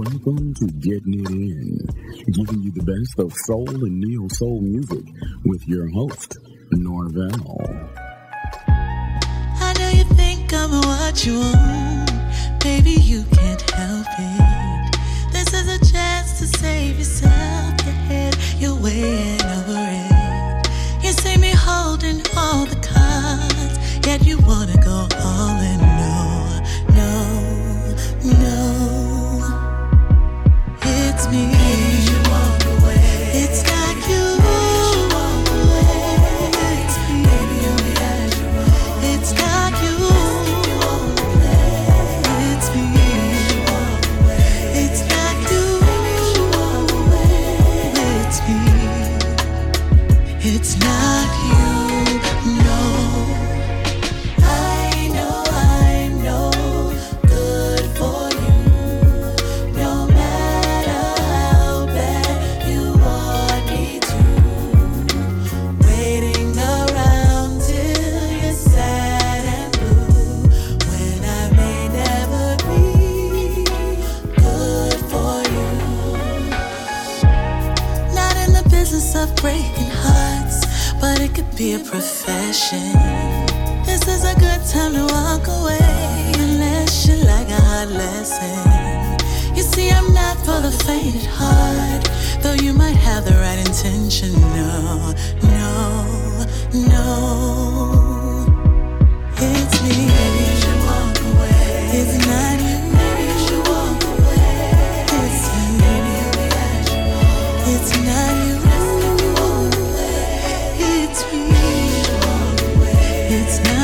Welcome to Getting It In, giving you the best of soul and neo soul music with your host, Norvell. I know you think I'm what you want, baby, you can't help it. This is a chance to save yourself the head you're weighing over it. You see me holding all the cards, yet you wanna go all in. No, no, no. passion. This is a good time to walk away, unless you like a hard lesson. You see, I'm not for the faint of heart, though you might have the right intention. No, no, no. It's not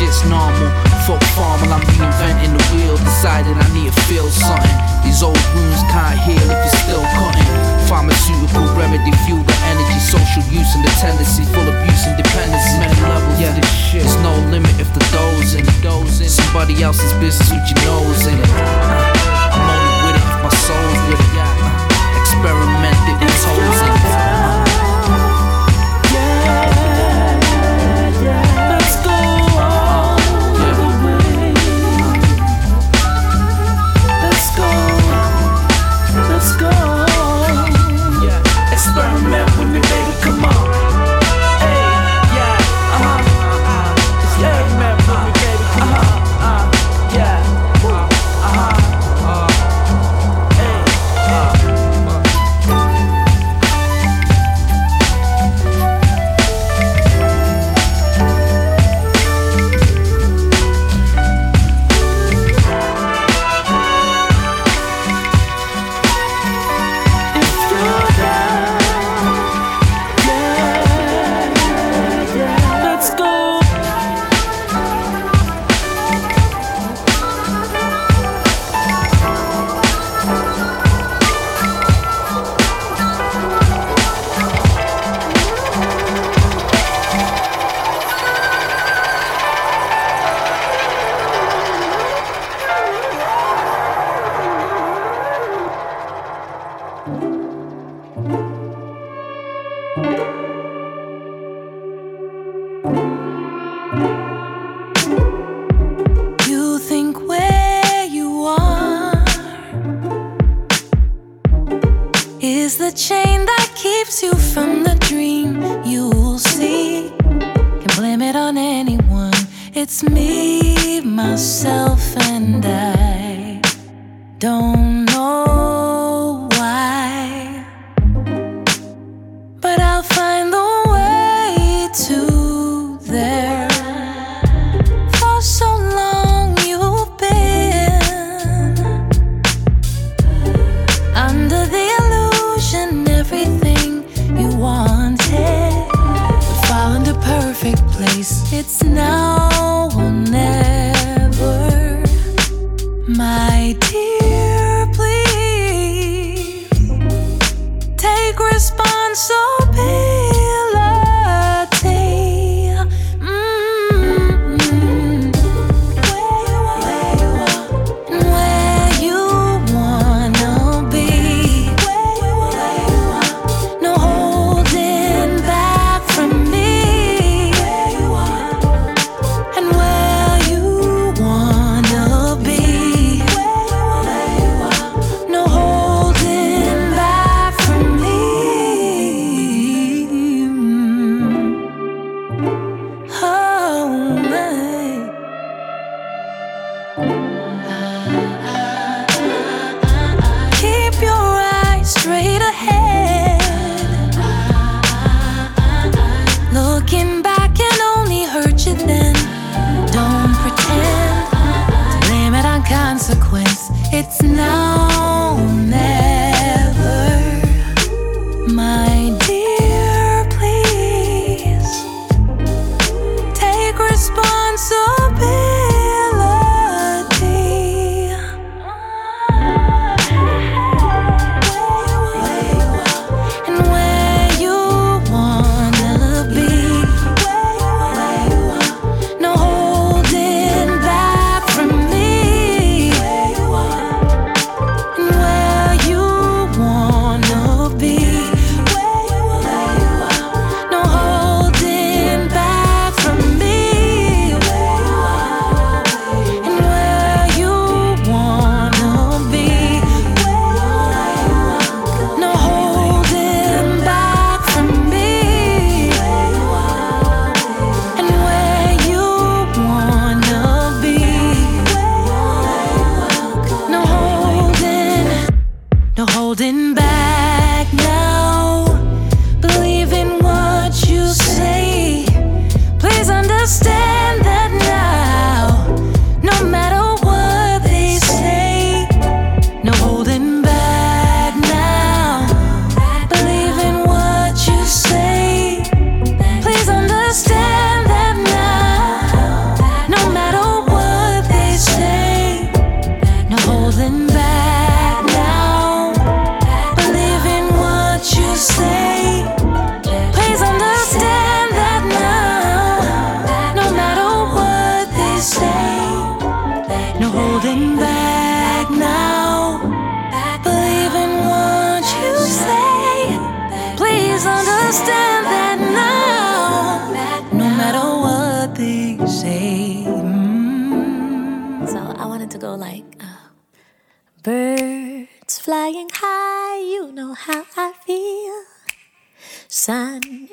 shit's normal. Folk formal, I'm reinventing the wheel. Decided I need to feel something. These old wounds can't heal if you're still cutting. Pharmaceutical remedy, fuel the energy, social use and the tendency. Full abuse and dependency. Man, level yeah. this shit. There's no limit if the doze in. Somebody else's business with your nose in it. The chain that keeps you from the dream you'll see. Can blame it on anyone. It's me, myself, and I. Don't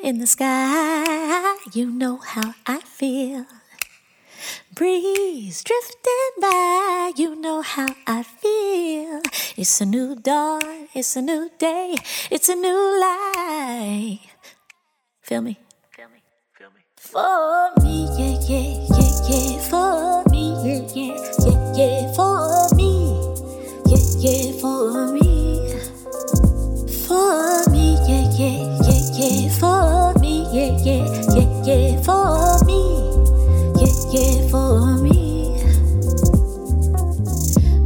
in the sky, you know how I feel. Breeze drifting by, you know how I feel. It's a new dawn, it's a new day, it's a new life. Feel me? Feel me? Feel me? For me, yeah, yeah, yeah, yeah. For me, yeah, yeah, yeah, yeah. For me, yeah, yeah. For me, for me, yeah, yeah, yeah, yeah. For me, yeah, yeah, yeah, yeah. For me, yeah, yeah. For me,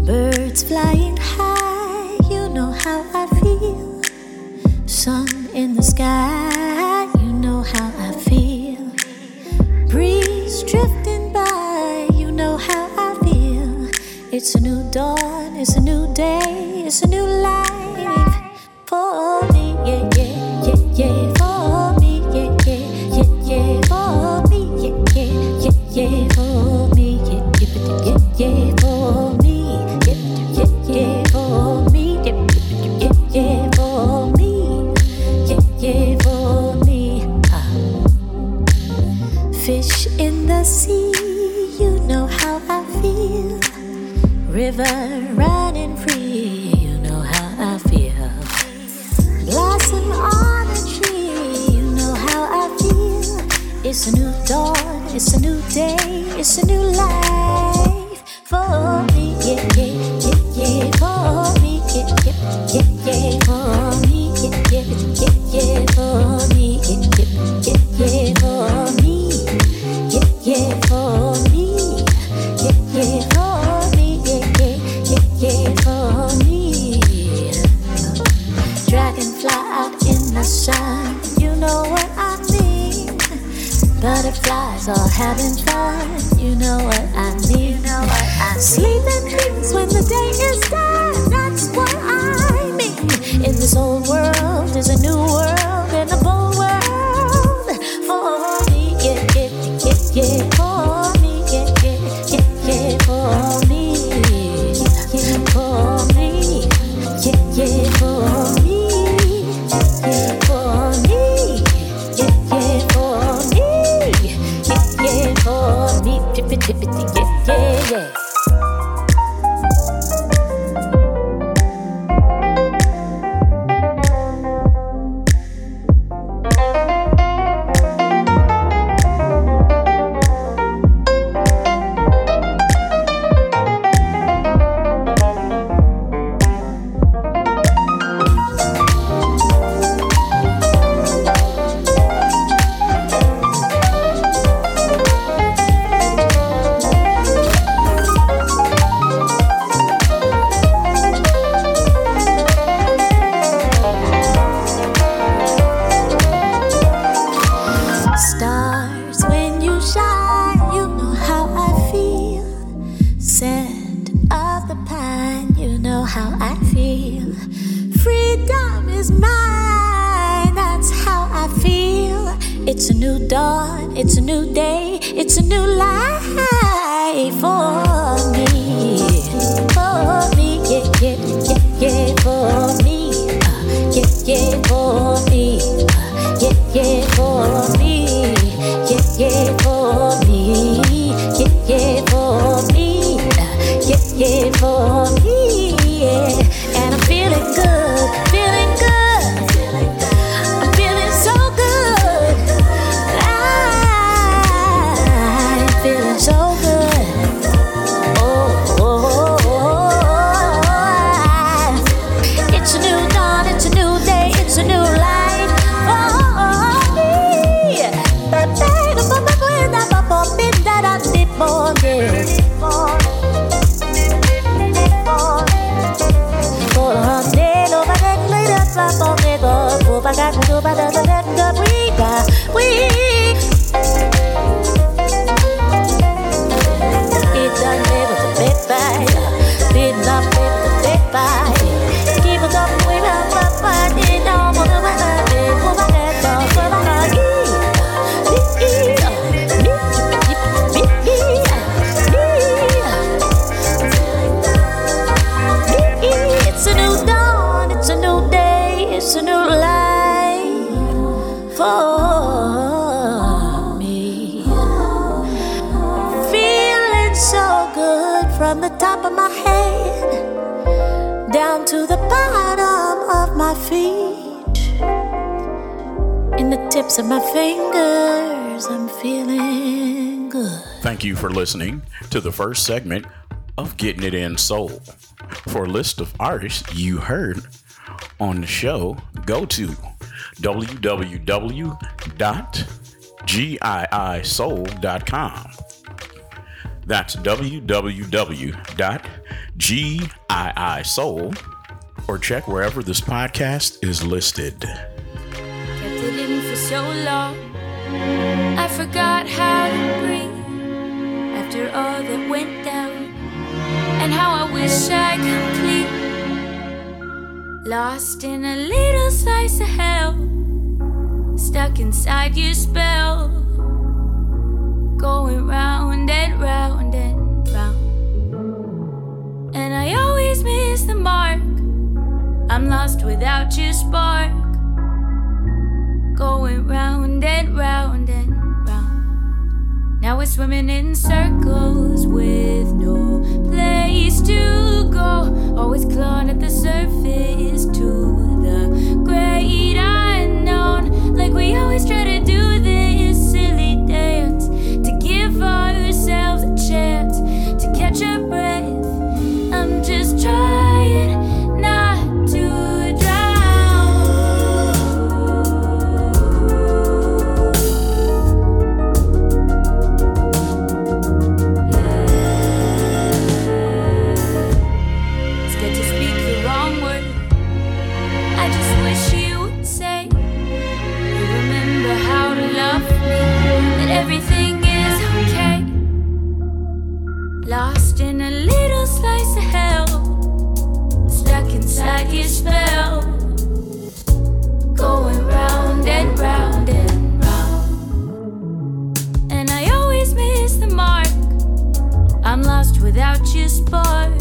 birds flying high, you know how I feel. Sun in the sky, you know how I feel. Breeze drifting by, you know how I feel. It's a new dawn, it's a new day, it's a new life for me, river running free. You know how I feel. Blossom on a tree. You know how I feel. It's a new dawn. It's a new day. It's a new life for. tips of my fingers, I'm feeling good. Thank you for listening to the first segment of Getting It In Soul. For a list of artists you heard on the show, go to www.giisoul.com. That's www.giisoul.com or check wherever this podcast is listed so long. I forgot how to breathe after all that went down, and how I wish I could clean. Lost in a little slice of hell, stuck inside your spell, going round and round and round. And I always miss the mark. I'm lost without your spark going round and round and round. Now we're swimming in circles with no place to go. Always clawing at the surface to the great unknown. Like we always try to. without your sport.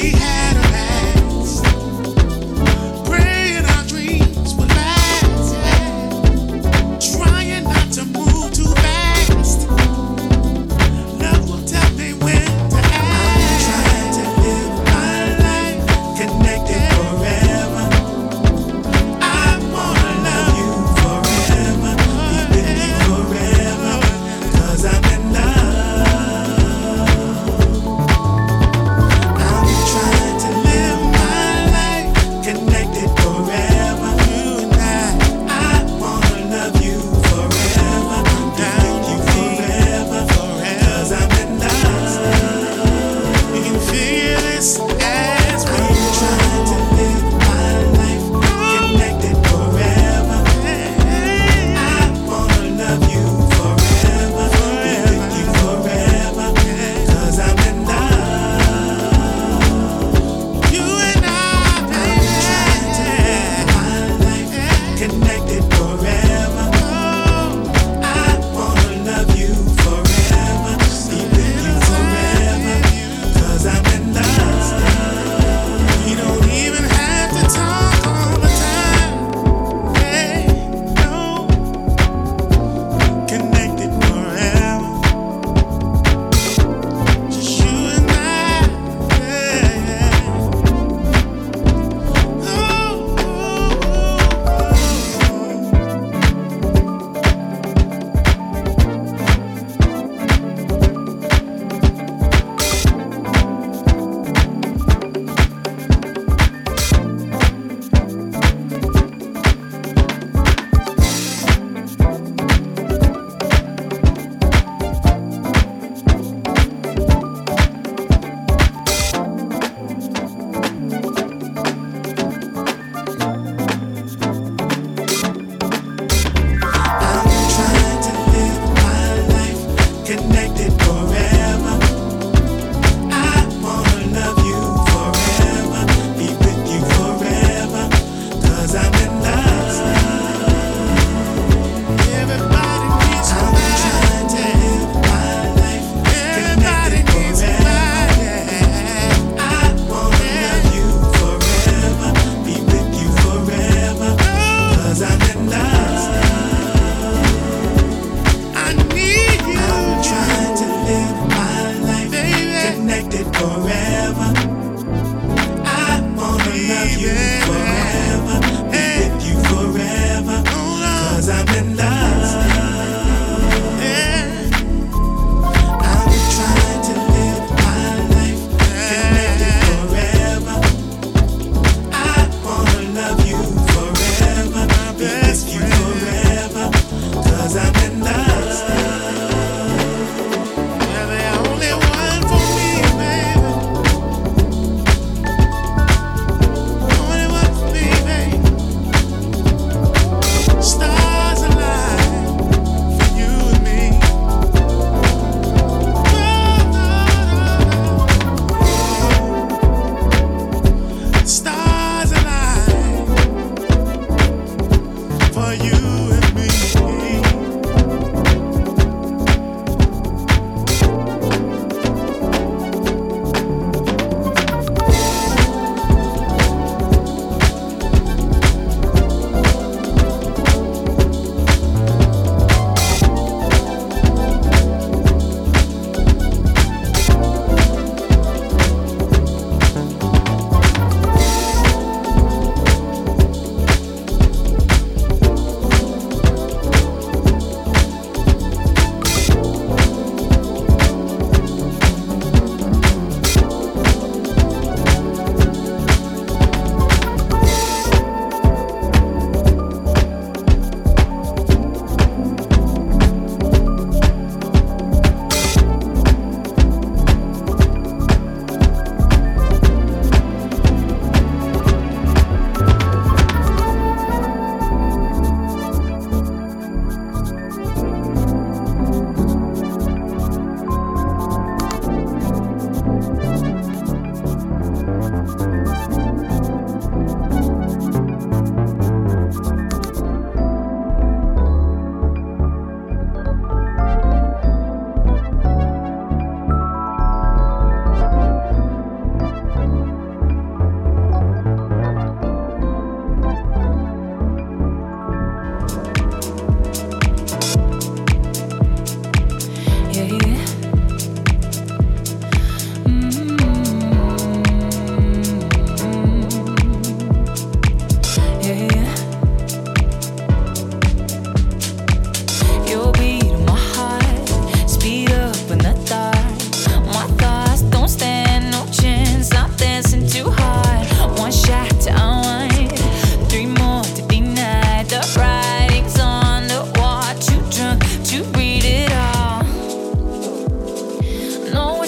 we had.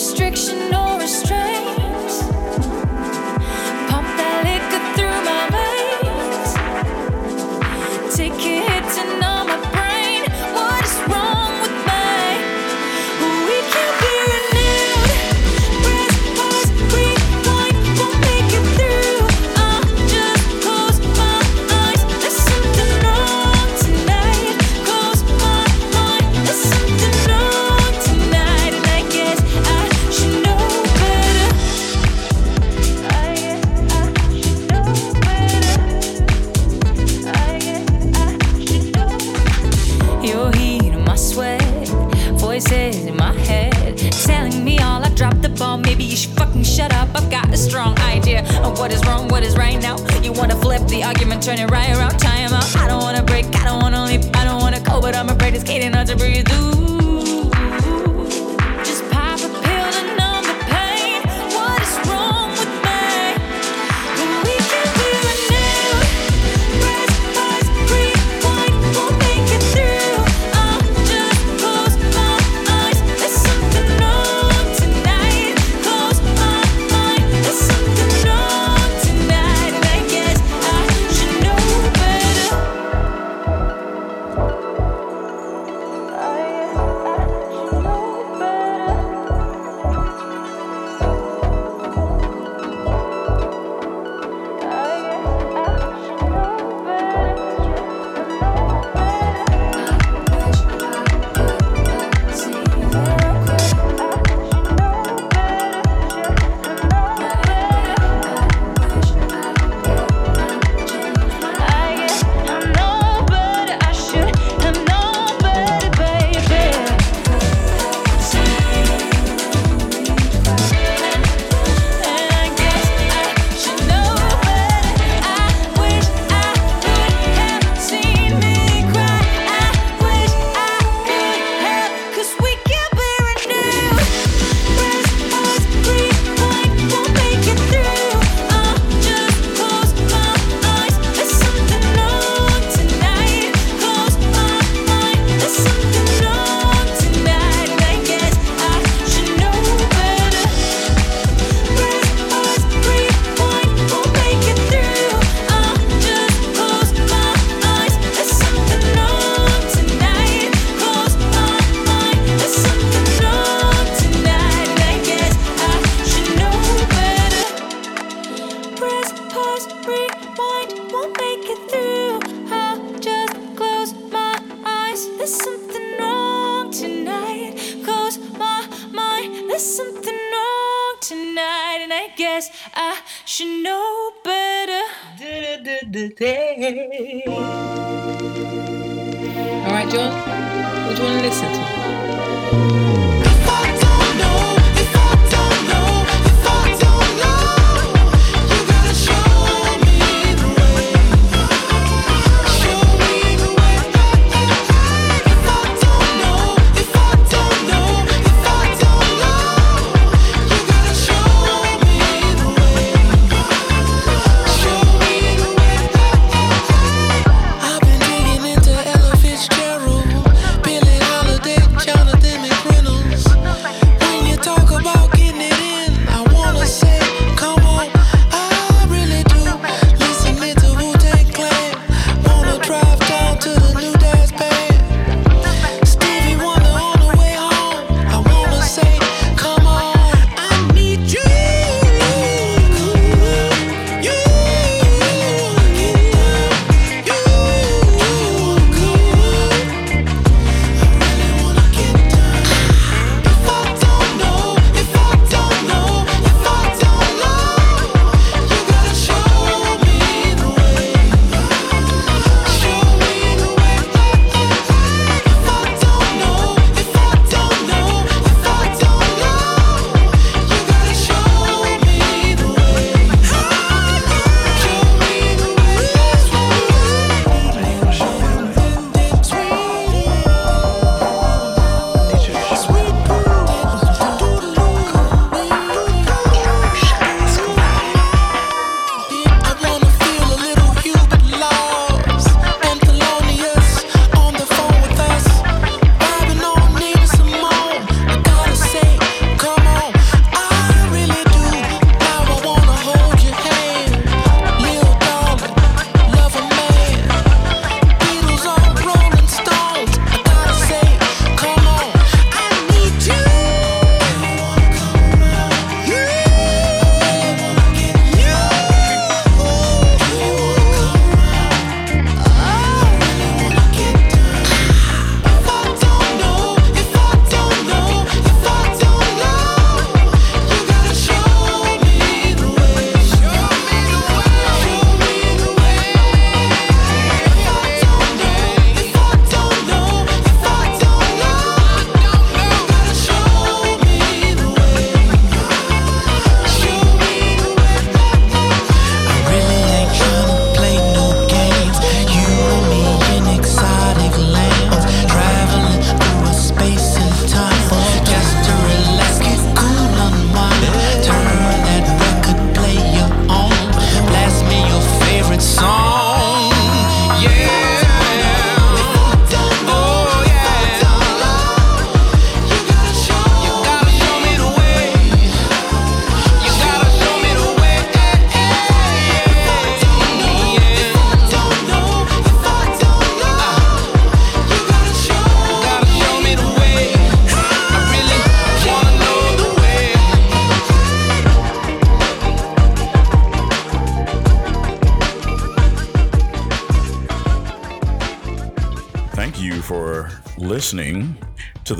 Restriction, no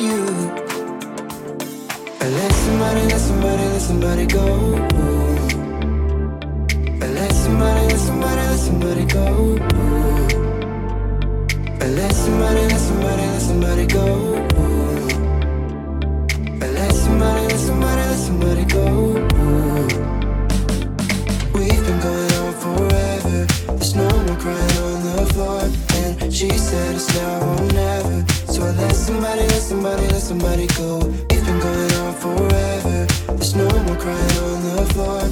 you. I let somebody, let somebody, let somebody go. I let somebody, let somebody, let somebody go. I let somebody, let somebody, let somebody go. I let somebody, let somebody, let somebody go. We've been going on forever. There's no more crying on the floor, and she said it's now or never. But let somebody, let somebody, let somebody go. It's been going on forever. There's no more crying on the floor.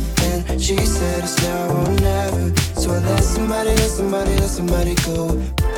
And she said it's now or never. So I let somebody, let somebody, let somebody go.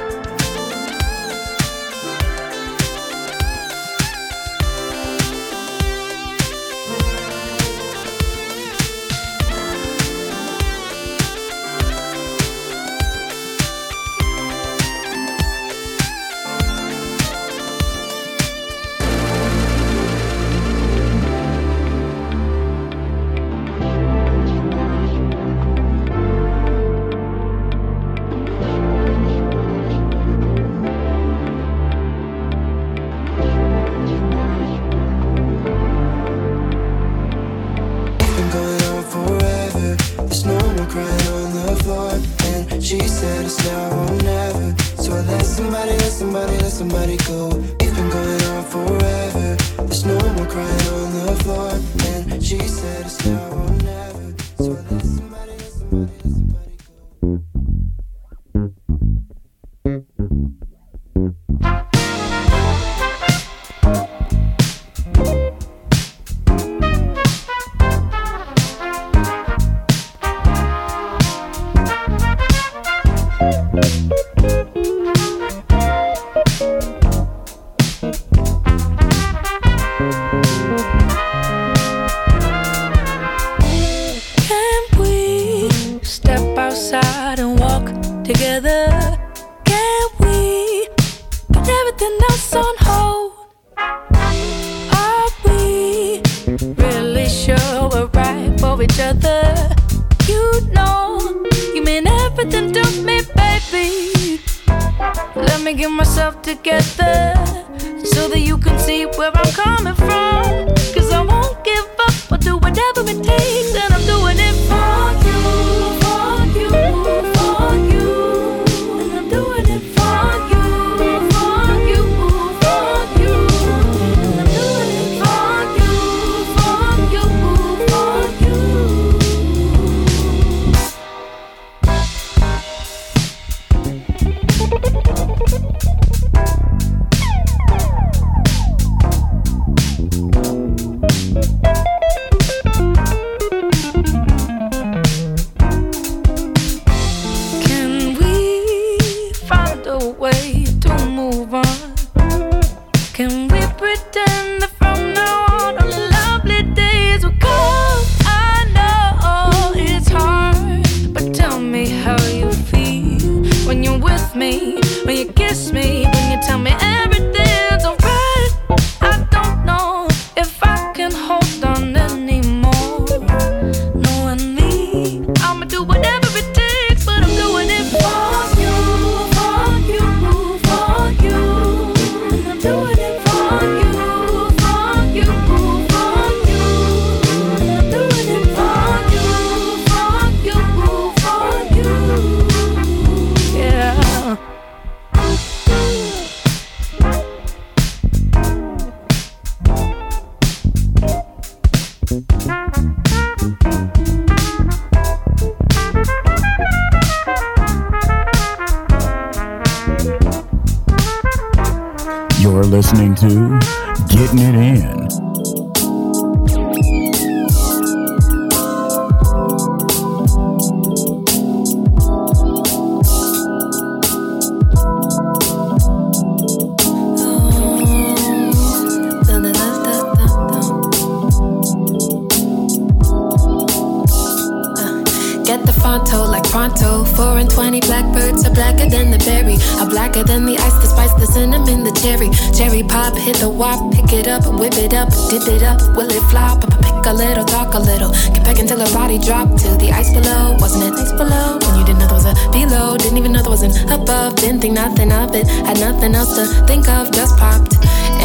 think nothing of it. Had nothing else to think of, just popped.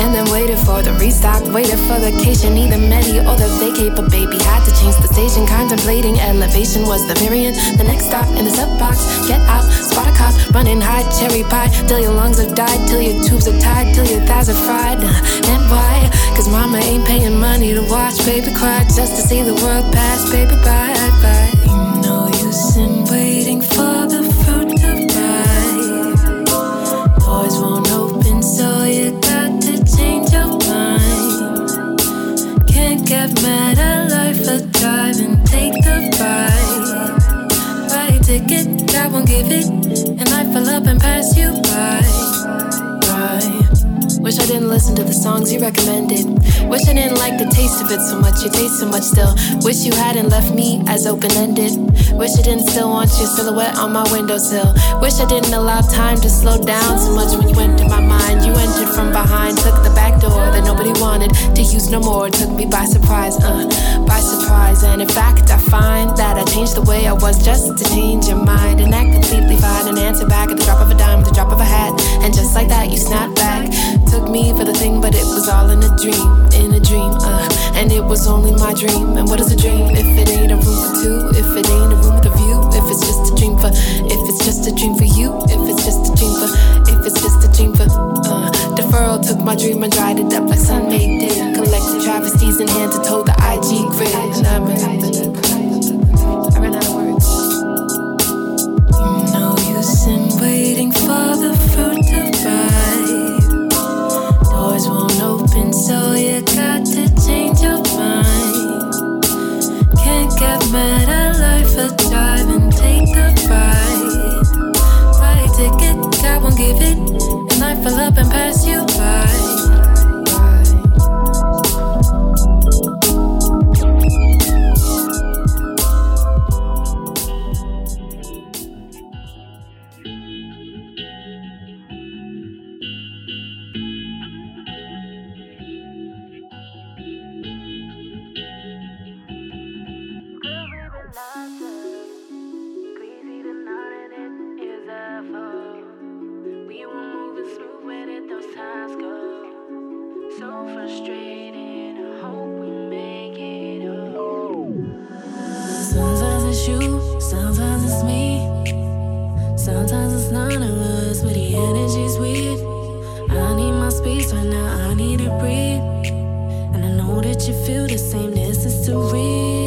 And then waited for the restock, waited for the cation, either medi or the vacate. But baby had to change the station, contemplating elevation was the variant. The next stop in the sub box, get out, spot a cop, running high, cherry pie, till your lungs have died, till your tubes are tied, till your thighs are fried. Uh, and why? Cause mama ain't paying money to watch baby cry, just to see the world pass, baby, by. You know you waiting for. It, and I fill up and pass you by. By. Wish I didn't listen to the songs you recommended. Wish I didn't like the taste of it so much. You taste so much still. Wish you hadn't left me as open ended. Wish I didn't still want your silhouette on my windowsill. Wish I didn't allow time to slow down so much when you entered my mind. You entered from behind, took the back door that nobody wanted to use no more. Took me by surprise, uh, by surprise. And in fact, I find that I changed the way I was just to change your mind. And that completely fine. An answer back at the drop of a dime, the drop of a hat. And just like that, you snap back. Took me for the thing, but it was all in a dream, in a dream, uh. And it was only my dream. And what is a dream if it ain't a room for two? If it ain't a room with a view? If it's just a dream for, if it's just a dream for you? If it's just a dream for, if it's just a dream for, uh. Deferral took my dream and dried it up like Sun-Maid did. Collected travesties in hand to toe the IG grid. And I ran, I ran out of words. Know you sin waiting for the fruit to ripe. You got to change your mind. Can't get mad at life for drive and take the ride. Buy a ticket, God won't give it, and I fill up and pass you by. Sometimes it's me. Sometimes it's none of us, but the energy's weird. I need my space right now, I need to breathe. And I know that you feel the same, this is too real.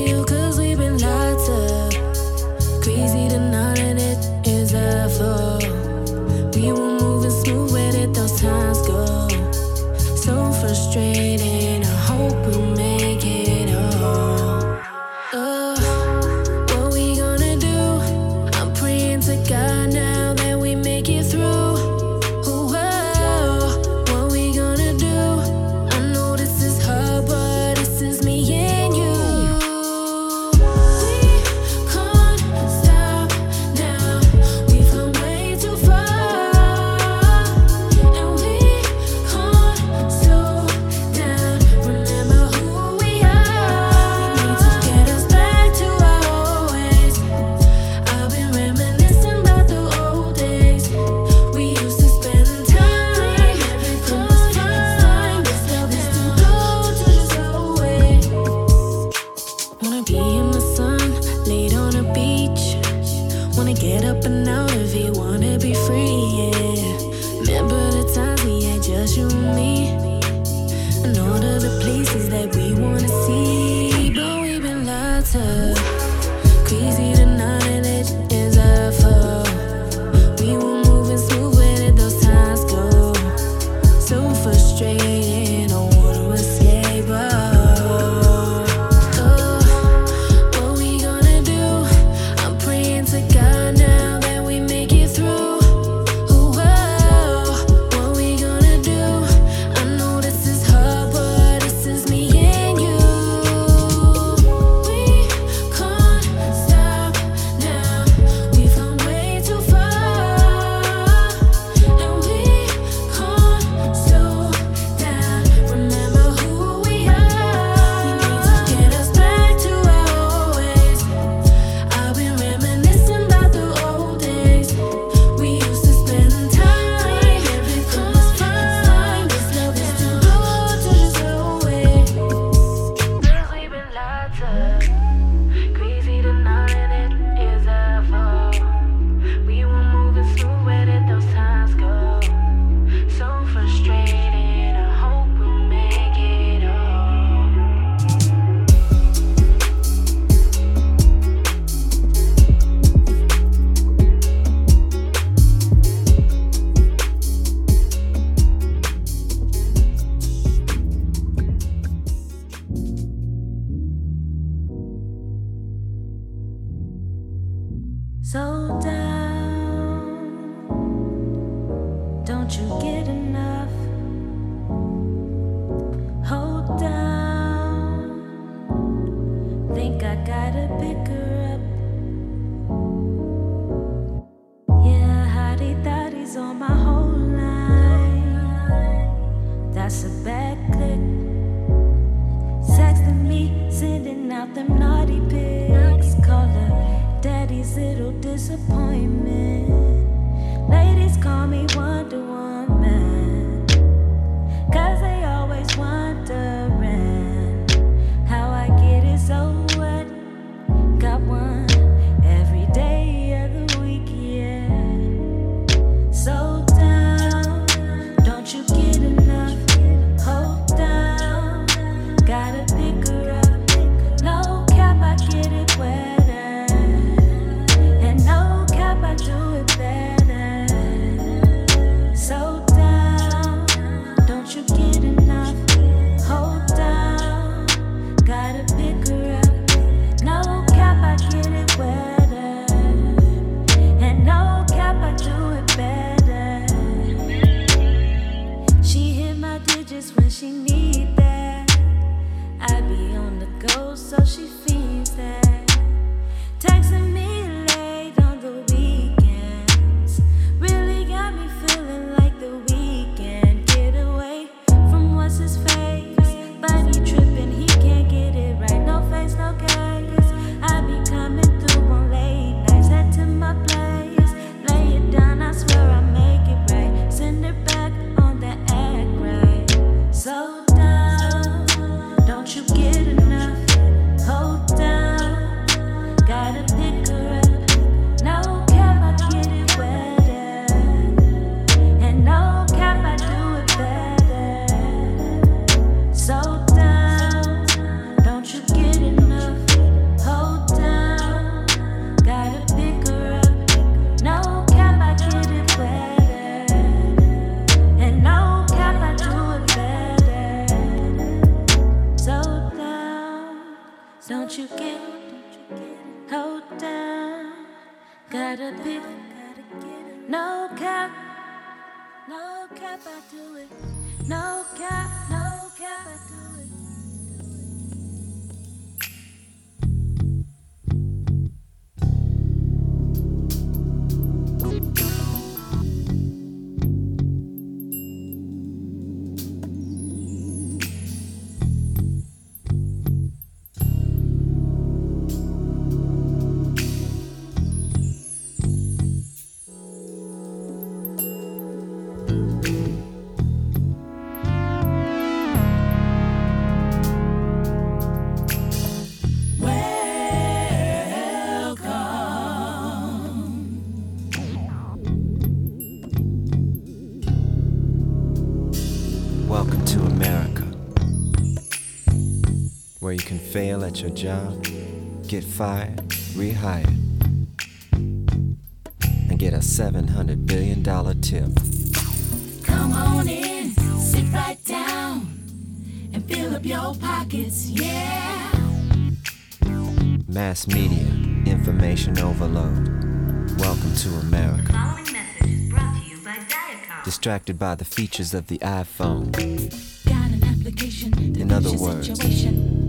Fail at your job, get fired, rehired, and get a $700 billion tip. Come on in, sit right down, and fill up your pockets, yeah. Mass media, information overload. Welcome to America. Following message is brought to you by Viacom. Distracted by the features of the iPhone. Got an application In other words.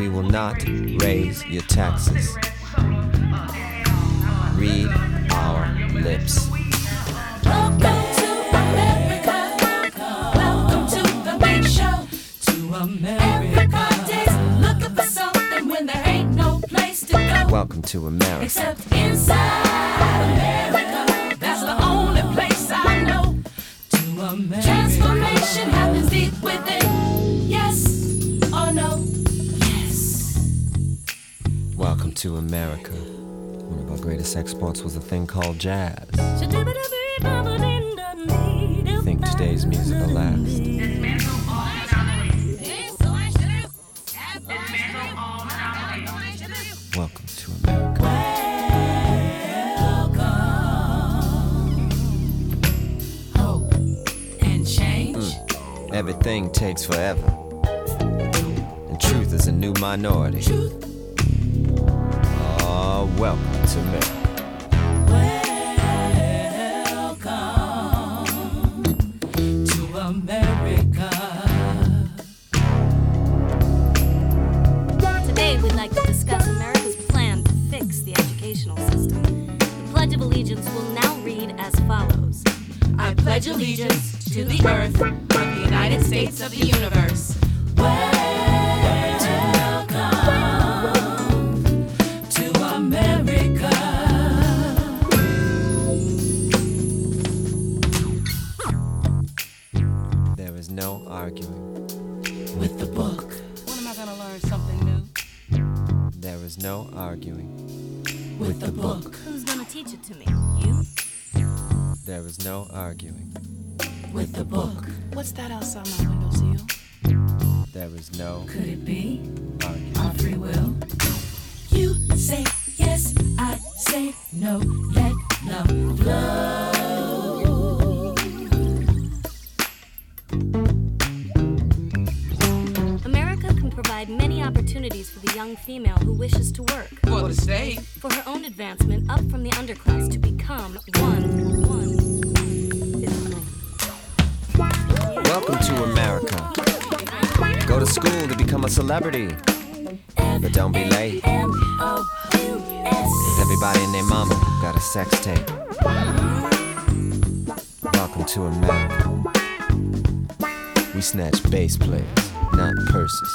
We will not raise your taxes. Read our lips. Welcome to America. Welcome to the big show. To America. Everybody's looking for something when there ain't no place to go. Welcome to America. Except inside America. That's the only place I know. To America. Transformation happens deep within. Welcome to America. One of our greatest exports was a thing called jazz. You think today's music will last? Welcome to America. Welcome. Hope and change. Everything takes forever. And truth is a new minority. Truth are welcome to me. sex tape. Welcome to America. We snatch bass players, not purses.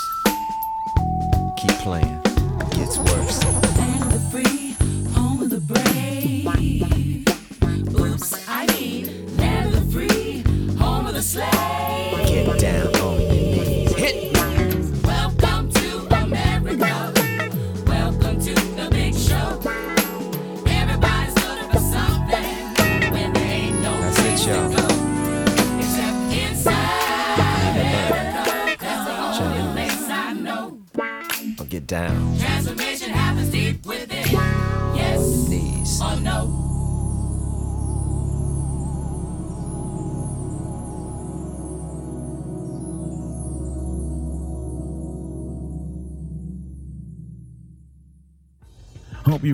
Keep playing, it gets worse.